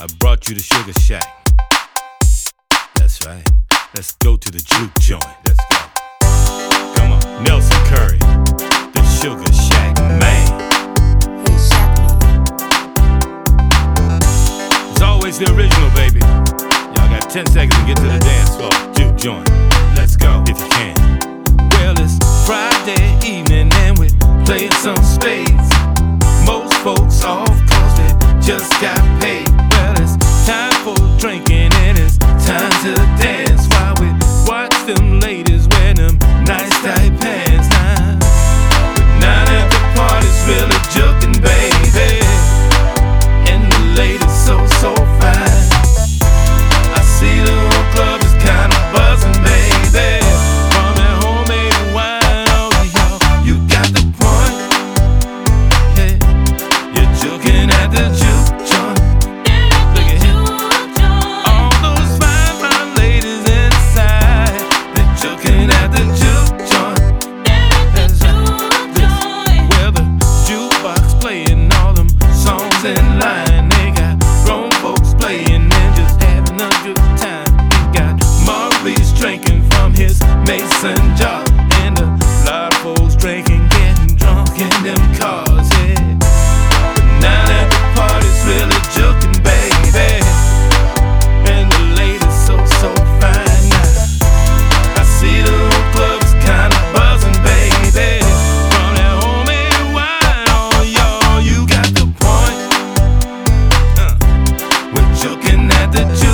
I brought you to Sugar Shack. That's right. Let's go to the juke joint. Let's go. Come on, Nelson Curry, the Sugar Shack man. It's always the original, baby. Y'all got 10 seconds to get to the dance floor. Juke joint. Let's go if you can. Well, it's Friday evening and we're drinking and it's time to dance. While we watch them ladies wear them nice tight in line. They got grown folks playing and just having a good time. Got Marley's drinking from his mason jar. the gym.